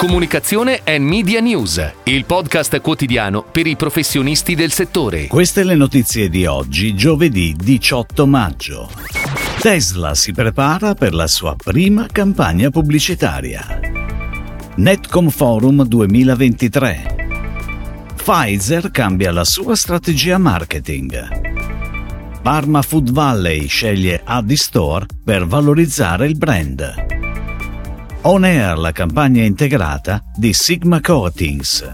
Comunicazione e Media News, il podcast quotidiano per i professionisti del settore. Queste le notizie di oggi, giovedì 18 maggio. Tesla si prepara per la sua prima campagna pubblicitaria. Netcom Forum 2023. Pfizer cambia la sua strategia marketing. Parma Food Valley sceglie Addi Store per valorizzare il brand. On Air la campagna integrata di Sigma Coatings.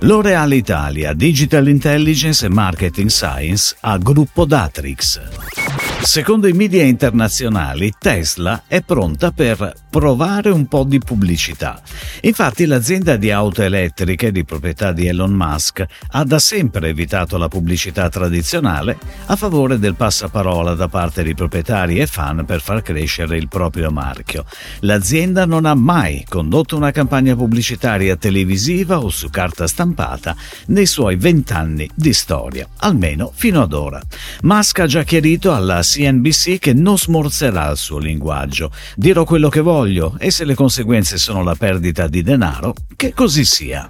L'Oreal Italia Digital Intelligence e Marketing Science a Gruppo Datrix. Secondo i media internazionali, Tesla è pronta per provare un po' di pubblicità. Infatti l'azienda di auto elettriche di proprietà di Elon Musk ha da sempre evitato la pubblicità tradizionale a favore del passaparola da parte di proprietari e fan per far crescere il proprio marchio. L'azienda non ha mai condotto una campagna pubblicitaria televisiva o su carta stampata nei suoi vent'anni di storia, almeno fino ad ora. Musk ha già chiarito alla CNBC che non smorzerà il suo linguaggio. Dirò quello che voglio e se le conseguenze sono la perdita di denaro, che così sia.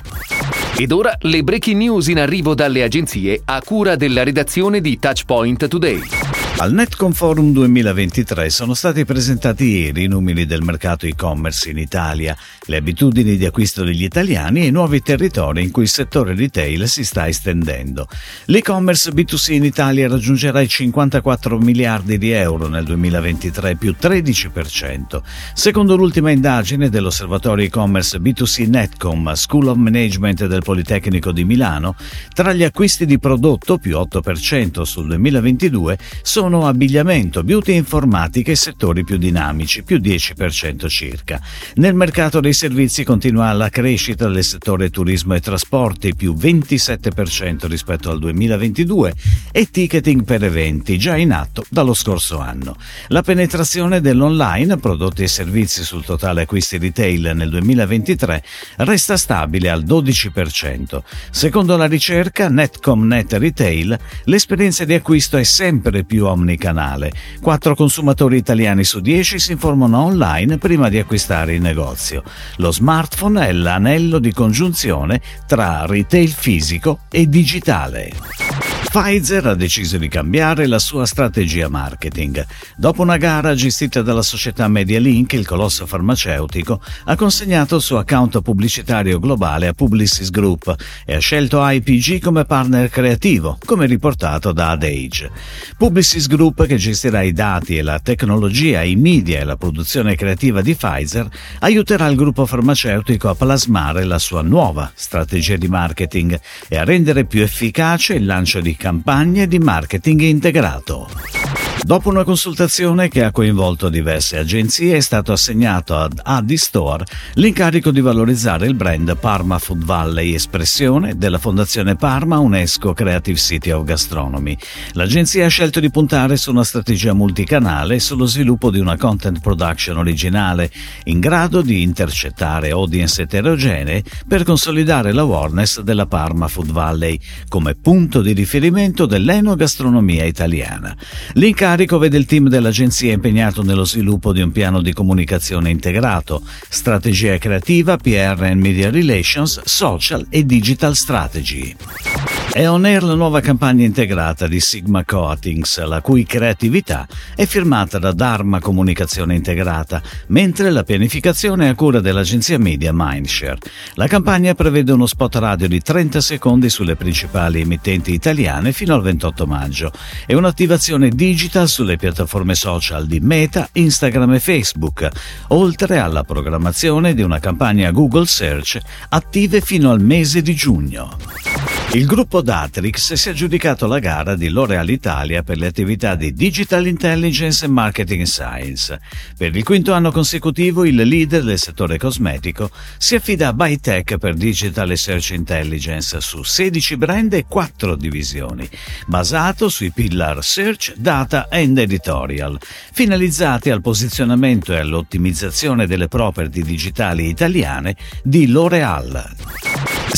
Ed ora le breaking news in arrivo dalle agenzie a cura della redazione di Touchpoint Today. Al Netcom Forum 2023 sono stati presentati ieri i numeri del mercato e-commerce in Italia, le abitudini di acquisto degli italiani e i nuovi territori in cui il settore retail si sta estendendo. L'e-commerce B2C in Italia raggiungerà i 54 miliardi di euro nel 2023, più 13%. Secondo l'ultima indagine dell'osservatorio e-commerce B2C Netcom School of Management del Politecnico di Milano, tra gli acquisti di prodotto, più 8% sul 2022, sono sono abbigliamento, beauty e informatica i settori più dinamici, più 10% circa. Nel mercato dei servizi continua la crescita del settore turismo e trasporti, più 27% rispetto al 2022, e ticketing per eventi, già in atto dallo scorso anno. La penetrazione dell'online, prodotti e servizi sul totale acquisti retail nel 2023, resta stabile al 12%. Secondo la ricerca Netcom Net Retail, l'esperienza di acquisto è sempre più omnicanale. 4 consumatori italiani su 10 si informano online prima di acquistare in negozio. Lo smartphone è l'anello di congiunzione tra retail fisico e digitale. Pfizer ha deciso di cambiare la sua strategia marketing. Dopo una gara gestita dalla società MediaLink, il colosso farmaceutico ha consegnato il suo account pubblicitario globale a Publicis Group e ha scelto IPG come partner creativo, come riportato da Adage. Publicis Group, che gestirà i dati e la tecnologia, i media e la produzione creativa di Pfizer, aiuterà il gruppo farmaceutico a plasmare la sua nuova strategia di marketing e a rendere più efficace il lancio di campagne di marketing integrato. Dopo una consultazione che ha coinvolto diverse agenzie, è stato assegnato ad Addi Store l'incarico di valorizzare il brand Parma Food Valley, espressione della Fondazione Parma UNESCO Creative City of Gastronomy. L'agenzia ha scelto di puntare su una strategia multicanale e sullo sviluppo di una content production originale in grado di intercettare audience eterogenee per consolidare l'awareness della Parma Food Valley come punto di riferimento dell'enogastronomia italiana. L'incarico L'incarico vede il team dell'agenzia impegnato nello sviluppo di un piano di comunicazione integrato, strategia creativa, PR and Media Relations, social e digital strategy. È on air la nuova campagna integrata di Sigma Coatings, la cui creatività è firmata da Dharma Comunicazione Integrata, mentre la pianificazione è a cura dell'agenzia media Mindshare. La campagna prevede uno spot radio di 30 secondi sulle principali emittenti italiane fino al 28 maggio e un'attivazione digital sulle piattaforme social di Meta, Instagram e Facebook, oltre alla programmazione di una campagna Google Search attive fino al mese di giugno. Il gruppo Datrix si è aggiudicato la gara di L'Oreal Italia per le attività di Digital Intelligence e Marketing Science. Per il quinto anno consecutivo il leader del settore cosmetico si affida a Bytech per Digital Search Intelligence su 16 brand e 4 divisioni, basato sui pillar Search, Data and Editorial, finalizzati al posizionamento e all'ottimizzazione delle property digitali italiane di L'Oreal.